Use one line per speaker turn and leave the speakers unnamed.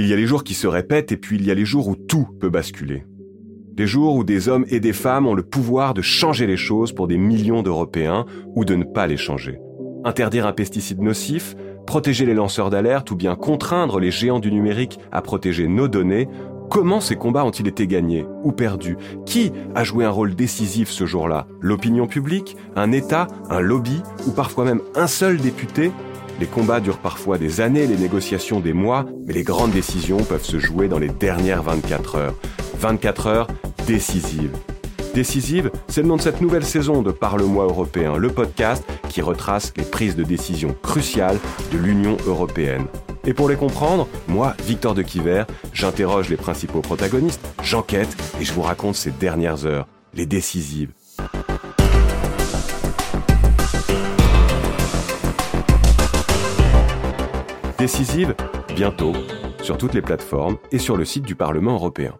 Il y a les jours qui se répètent et puis il y a les jours où tout peut basculer. Des jours où des hommes et des femmes ont le pouvoir de changer les choses pour des millions d'Européens ou de ne pas les changer. Interdire un pesticide nocif, protéger les lanceurs d'alerte ou bien contraindre les géants du numérique à protéger nos données, comment ces combats ont-ils été gagnés ou perdus? Qui a joué un rôle décisif ce jour-là? L'opinion publique? Un État? Un lobby? Ou parfois même un seul député? Les combats durent parfois des années, les négociations des mois, mais les grandes décisions peuvent se jouer dans les dernières 24 heures. 24 heures décisives. Décisive, c'est le nom de cette nouvelle saison de Parle-moi européen, le podcast qui retrace les prises de décision cruciales de l'Union européenne. Et pour les comprendre, moi, Victor de Quiver, j'interroge les principaux protagonistes, j'enquête et je vous raconte ces dernières heures, les décisives. Décisive, bientôt, sur toutes les plateformes et sur le site du Parlement européen.